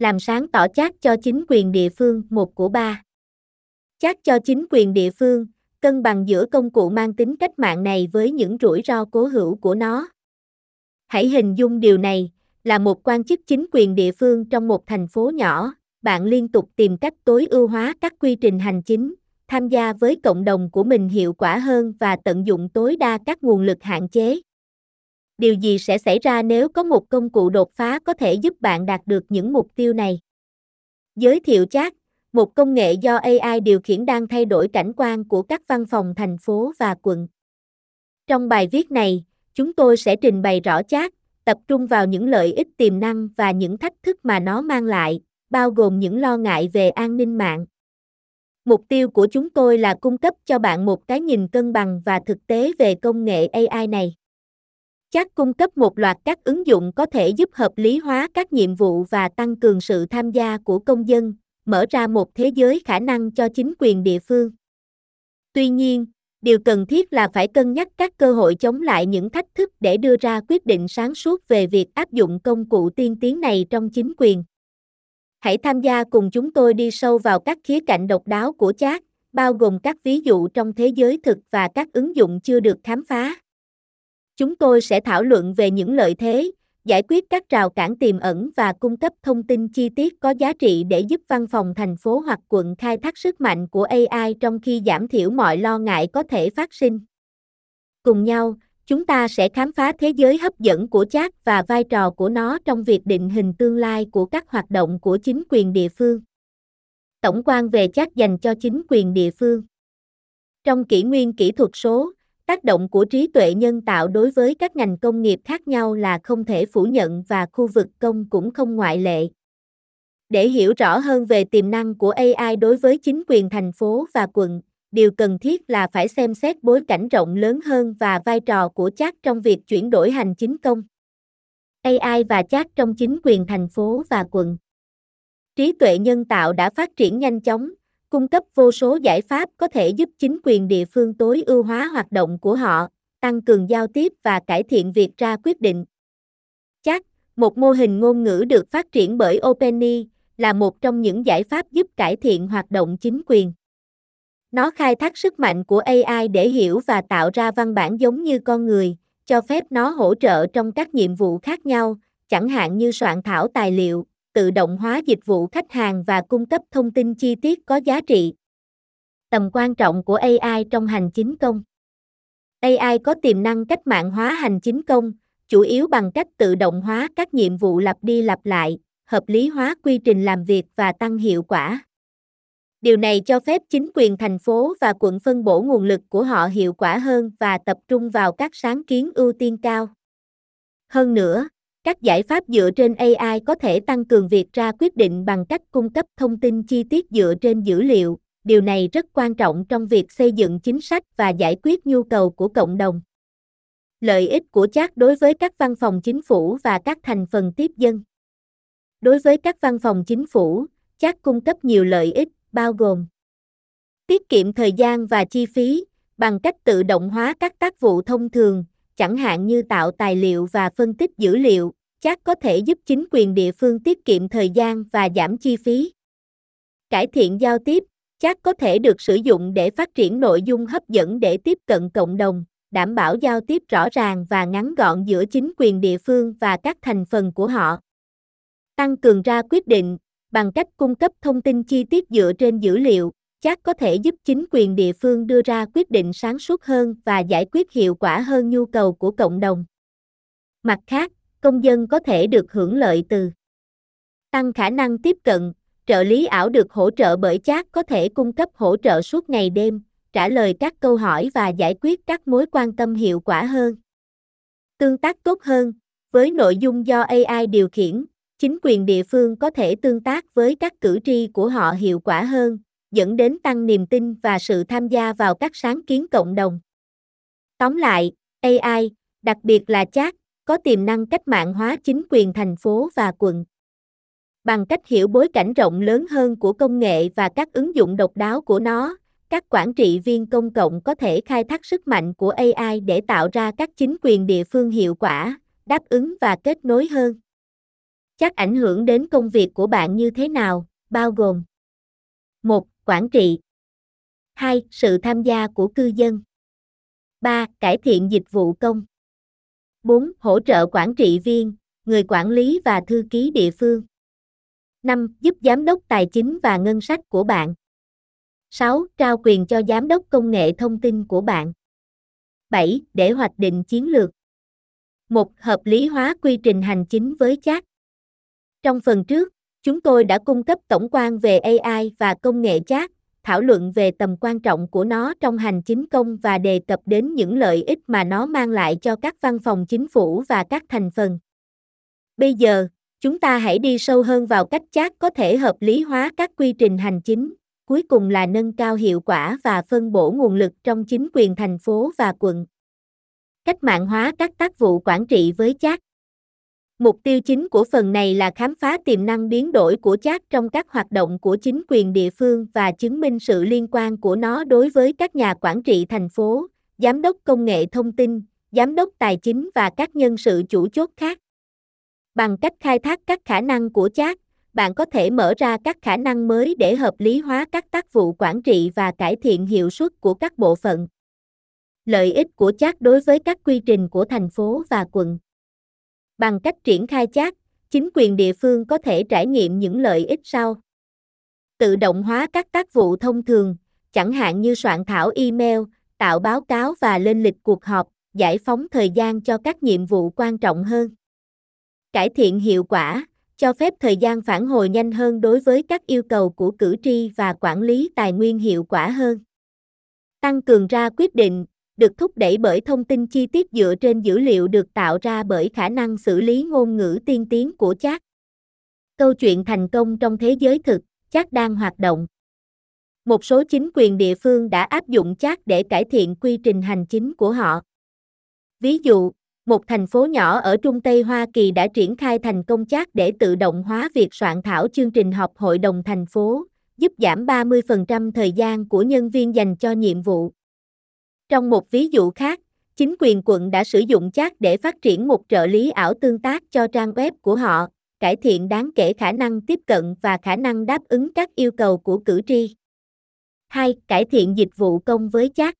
làm sáng tỏ chát cho chính quyền địa phương một của ba. Chát cho chính quyền địa phương, cân bằng giữa công cụ mang tính cách mạng này với những rủi ro cố hữu của nó. Hãy hình dung điều này, là một quan chức chính quyền địa phương trong một thành phố nhỏ, bạn liên tục tìm cách tối ưu hóa các quy trình hành chính, tham gia với cộng đồng của mình hiệu quả hơn và tận dụng tối đa các nguồn lực hạn chế. Điều gì sẽ xảy ra nếu có một công cụ đột phá có thể giúp bạn đạt được những mục tiêu này? Giới thiệu chat, một công nghệ do AI điều khiển đang thay đổi cảnh quan của các văn phòng thành phố và quận. Trong bài viết này, chúng tôi sẽ trình bày rõ chat, tập trung vào những lợi ích tiềm năng và những thách thức mà nó mang lại, bao gồm những lo ngại về an ninh mạng. Mục tiêu của chúng tôi là cung cấp cho bạn một cái nhìn cân bằng và thực tế về công nghệ AI này. Chat cung cấp một loạt các ứng dụng có thể giúp hợp lý hóa các nhiệm vụ và tăng cường sự tham gia của công dân, mở ra một thế giới khả năng cho chính quyền địa phương. Tuy nhiên, điều cần thiết là phải cân nhắc các cơ hội chống lại những thách thức để đưa ra quyết định sáng suốt về việc áp dụng công cụ tiên tiến này trong chính quyền. Hãy tham gia cùng chúng tôi đi sâu vào các khía cạnh độc đáo của chat, bao gồm các ví dụ trong thế giới thực và các ứng dụng chưa được khám phá. Chúng tôi sẽ thảo luận về những lợi thế, giải quyết các rào cản tiềm ẩn và cung cấp thông tin chi tiết có giá trị để giúp văn phòng thành phố hoặc quận khai thác sức mạnh của AI trong khi giảm thiểu mọi lo ngại có thể phát sinh. Cùng nhau, chúng ta sẽ khám phá thế giới hấp dẫn của chat và vai trò của nó trong việc định hình tương lai của các hoạt động của chính quyền địa phương. Tổng quan về chat dành cho chính quyền địa phương. Trong kỷ nguyên kỹ thuật số, tác động của trí tuệ nhân tạo đối với các ngành công nghiệp khác nhau là không thể phủ nhận và khu vực công cũng không ngoại lệ. Để hiểu rõ hơn về tiềm năng của AI đối với chính quyền thành phố và quận, điều cần thiết là phải xem xét bối cảnh rộng lớn hơn và vai trò của chat trong việc chuyển đổi hành chính công. AI và chat trong chính quyền thành phố và quận. Trí tuệ nhân tạo đã phát triển nhanh chóng, cung cấp vô số giải pháp có thể giúp chính quyền địa phương tối ưu hóa hoạt động của họ, tăng cường giao tiếp và cải thiện việc ra quyết định. Chat, một mô hình ngôn ngữ được phát triển bởi OpenAI, là một trong những giải pháp giúp cải thiện hoạt động chính quyền. Nó khai thác sức mạnh của AI để hiểu và tạo ra văn bản giống như con người, cho phép nó hỗ trợ trong các nhiệm vụ khác nhau, chẳng hạn như soạn thảo tài liệu, tự động hóa dịch vụ khách hàng và cung cấp thông tin chi tiết có giá trị. Tầm quan trọng của AI trong hành chính công AI có tiềm năng cách mạng hóa hành chính công, chủ yếu bằng cách tự động hóa các nhiệm vụ lặp đi lặp lại, hợp lý hóa quy trình làm việc và tăng hiệu quả. Điều này cho phép chính quyền thành phố và quận phân bổ nguồn lực của họ hiệu quả hơn và tập trung vào các sáng kiến ưu tiên cao. Hơn nữa, các giải pháp dựa trên AI có thể tăng cường việc ra quyết định bằng cách cung cấp thông tin chi tiết dựa trên dữ liệu, điều này rất quan trọng trong việc xây dựng chính sách và giải quyết nhu cầu của cộng đồng. Lợi ích của chat đối với các văn phòng chính phủ và các thành phần tiếp dân. Đối với các văn phòng chính phủ, chat cung cấp nhiều lợi ích, bao gồm tiết kiệm thời gian và chi phí bằng cách tự động hóa các tác vụ thông thường, chẳng hạn như tạo tài liệu và phân tích dữ liệu, chắc có thể giúp chính quyền địa phương tiết kiệm thời gian và giảm chi phí. Cải thiện giao tiếp, chắc có thể được sử dụng để phát triển nội dung hấp dẫn để tiếp cận cộng đồng, đảm bảo giao tiếp rõ ràng và ngắn gọn giữa chính quyền địa phương và các thành phần của họ. Tăng cường ra quyết định, bằng cách cung cấp thông tin chi tiết dựa trên dữ liệu, chắc có thể giúp chính quyền địa phương đưa ra quyết định sáng suốt hơn và giải quyết hiệu quả hơn nhu cầu của cộng đồng. Mặt khác, công dân có thể được hưởng lợi từ tăng khả năng tiếp cận, trợ lý ảo được hỗ trợ bởi chat có thể cung cấp hỗ trợ suốt ngày đêm, trả lời các câu hỏi và giải quyết các mối quan tâm hiệu quả hơn. Tương tác tốt hơn, với nội dung do AI điều khiển, chính quyền địa phương có thể tương tác với các cử tri của họ hiệu quả hơn, dẫn đến tăng niềm tin và sự tham gia vào các sáng kiến cộng đồng. Tóm lại, AI, đặc biệt là chat, có tiềm năng cách mạng hóa chính quyền thành phố và quận. Bằng cách hiểu bối cảnh rộng lớn hơn của công nghệ và các ứng dụng độc đáo của nó, các quản trị viên công cộng có thể khai thác sức mạnh của AI để tạo ra các chính quyền địa phương hiệu quả, đáp ứng và kết nối hơn. Chắc ảnh hưởng đến công việc của bạn như thế nào, bao gồm 1. Quản trị 2. Sự tham gia của cư dân 3. Cải thiện dịch vụ công 4. Hỗ trợ quản trị viên, người quản lý và thư ký địa phương 5. Giúp giám đốc tài chính và ngân sách của bạn 6. Trao quyền cho giám đốc công nghệ thông tin của bạn 7. Để hoạch định chiến lược 1. Hợp lý hóa quy trình hành chính với chat Trong phần trước, chúng tôi đã cung cấp tổng quan về AI và công nghệ chat, thảo luận về tầm quan trọng của nó trong hành chính công và đề cập đến những lợi ích mà nó mang lại cho các văn phòng chính phủ và các thành phần. Bây giờ, chúng ta hãy đi sâu hơn vào cách chat có thể hợp lý hóa các quy trình hành chính, cuối cùng là nâng cao hiệu quả và phân bổ nguồn lực trong chính quyền thành phố và quận. Cách mạng hóa các tác vụ quản trị với chat. Mục tiêu chính của phần này là khám phá tiềm năng biến đổi của chat trong các hoạt động của chính quyền địa phương và chứng minh sự liên quan của nó đối với các nhà quản trị thành phố, giám đốc công nghệ thông tin, giám đốc tài chính và các nhân sự chủ chốt khác. Bằng cách khai thác các khả năng của chat, bạn có thể mở ra các khả năng mới để hợp lý hóa các tác vụ quản trị và cải thiện hiệu suất của các bộ phận. Lợi ích của chat đối với các quy trình của thành phố và quận. Bằng cách triển khai chat, chính quyền địa phương có thể trải nghiệm những lợi ích sau. Tự động hóa các tác vụ thông thường, chẳng hạn như soạn thảo email, tạo báo cáo và lên lịch cuộc họp, giải phóng thời gian cho các nhiệm vụ quan trọng hơn. Cải thiện hiệu quả, cho phép thời gian phản hồi nhanh hơn đối với các yêu cầu của cử tri và quản lý tài nguyên hiệu quả hơn. Tăng cường ra quyết định, được thúc đẩy bởi thông tin chi tiết dựa trên dữ liệu được tạo ra bởi khả năng xử lý ngôn ngữ tiên tiến của chat. Câu chuyện thành công trong thế giới thực, chat đang hoạt động. Một số chính quyền địa phương đã áp dụng chat để cải thiện quy trình hành chính của họ. Ví dụ, một thành phố nhỏ ở Trung Tây Hoa Kỳ đã triển khai thành công chat để tự động hóa việc soạn thảo chương trình họp hội đồng thành phố, giúp giảm 30% thời gian của nhân viên dành cho nhiệm vụ. Trong một ví dụ khác, chính quyền quận đã sử dụng chat để phát triển một trợ lý ảo tương tác cho trang web của họ, cải thiện đáng kể khả năng tiếp cận và khả năng đáp ứng các yêu cầu của cử tri. 2. Cải thiện dịch vụ công với chat.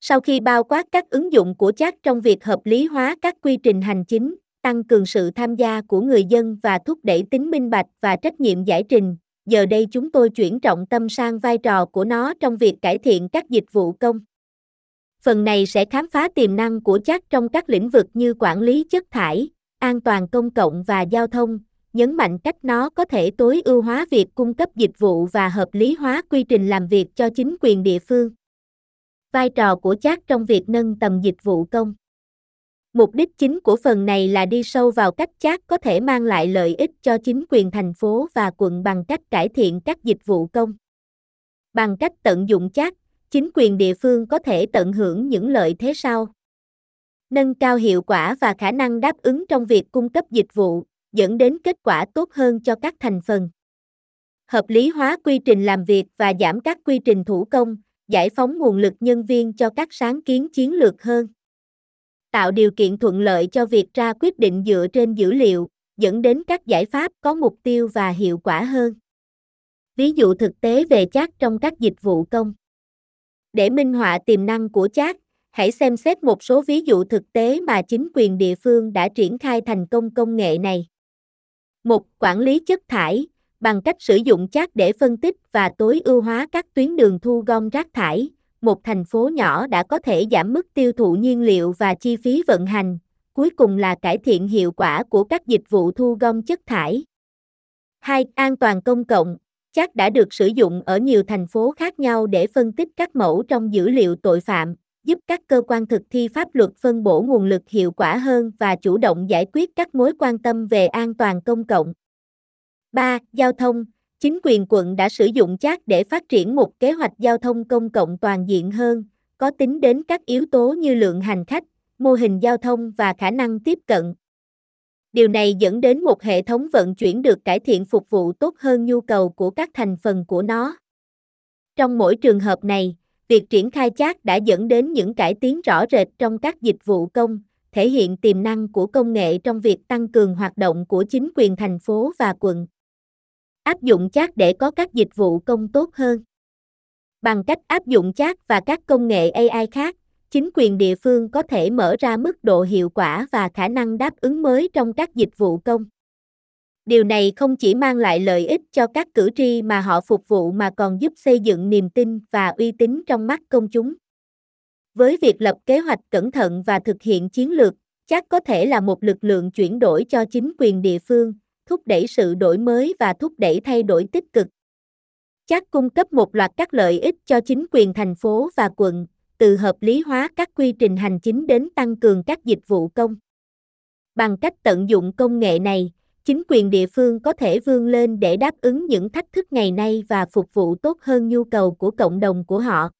Sau khi bao quát các ứng dụng của chat trong việc hợp lý hóa các quy trình hành chính, tăng cường sự tham gia của người dân và thúc đẩy tính minh bạch và trách nhiệm giải trình, giờ đây chúng tôi chuyển trọng tâm sang vai trò của nó trong việc cải thiện các dịch vụ công. Phần này sẽ khám phá tiềm năng của chat trong các lĩnh vực như quản lý chất thải, an toàn công cộng và giao thông, nhấn mạnh cách nó có thể tối ưu hóa việc cung cấp dịch vụ và hợp lý hóa quy trình làm việc cho chính quyền địa phương. Vai trò của chat trong việc nâng tầm dịch vụ công. Mục đích chính của phần này là đi sâu vào cách chat có thể mang lại lợi ích cho chính quyền thành phố và quận bằng cách cải thiện các dịch vụ công. Bằng cách tận dụng chat, chính quyền địa phương có thể tận hưởng những lợi thế sau. Nâng cao hiệu quả và khả năng đáp ứng trong việc cung cấp dịch vụ, dẫn đến kết quả tốt hơn cho các thành phần. Hợp lý hóa quy trình làm việc và giảm các quy trình thủ công, giải phóng nguồn lực nhân viên cho các sáng kiến chiến lược hơn. Tạo điều kiện thuận lợi cho việc ra quyết định dựa trên dữ liệu, dẫn đến các giải pháp có mục tiêu và hiệu quả hơn. Ví dụ thực tế về chat trong các dịch vụ công. Để minh họa tiềm năng của chat, hãy xem xét một số ví dụ thực tế mà chính quyền địa phương đã triển khai thành công công nghệ này. Một, quản lý chất thải, bằng cách sử dụng chat để phân tích và tối ưu hóa các tuyến đường thu gom rác thải, một thành phố nhỏ đã có thể giảm mức tiêu thụ nhiên liệu và chi phí vận hành, cuối cùng là cải thiện hiệu quả của các dịch vụ thu gom chất thải. 2. An toàn công cộng, chắc đã được sử dụng ở nhiều thành phố khác nhau để phân tích các mẫu trong dữ liệu tội phạm, giúp các cơ quan thực thi pháp luật phân bổ nguồn lực hiệu quả hơn và chủ động giải quyết các mối quan tâm về an toàn công cộng. 3. Giao thông Chính quyền quận đã sử dụng chat để phát triển một kế hoạch giao thông công cộng toàn diện hơn, có tính đến các yếu tố như lượng hành khách, mô hình giao thông và khả năng tiếp cận, Điều này dẫn đến một hệ thống vận chuyển được cải thiện phục vụ tốt hơn nhu cầu của các thành phần của nó. Trong mỗi trường hợp này, việc triển khai chat đã dẫn đến những cải tiến rõ rệt trong các dịch vụ công, thể hiện tiềm năng của công nghệ trong việc tăng cường hoạt động của chính quyền thành phố và quận. Áp dụng chat để có các dịch vụ công tốt hơn. Bằng cách áp dụng chat và các công nghệ AI khác, chính quyền địa phương có thể mở ra mức độ hiệu quả và khả năng đáp ứng mới trong các dịch vụ công. Điều này không chỉ mang lại lợi ích cho các cử tri mà họ phục vụ mà còn giúp xây dựng niềm tin và uy tín trong mắt công chúng. Với việc lập kế hoạch cẩn thận và thực hiện chiến lược, chắc có thể là một lực lượng chuyển đổi cho chính quyền địa phương, thúc đẩy sự đổi mới và thúc đẩy thay đổi tích cực. Chắc cung cấp một loạt các lợi ích cho chính quyền thành phố và quận, từ hợp lý hóa các quy trình hành chính đến tăng cường các dịch vụ công. Bằng cách tận dụng công nghệ này, chính quyền địa phương có thể vươn lên để đáp ứng những thách thức ngày nay và phục vụ tốt hơn nhu cầu của cộng đồng của họ.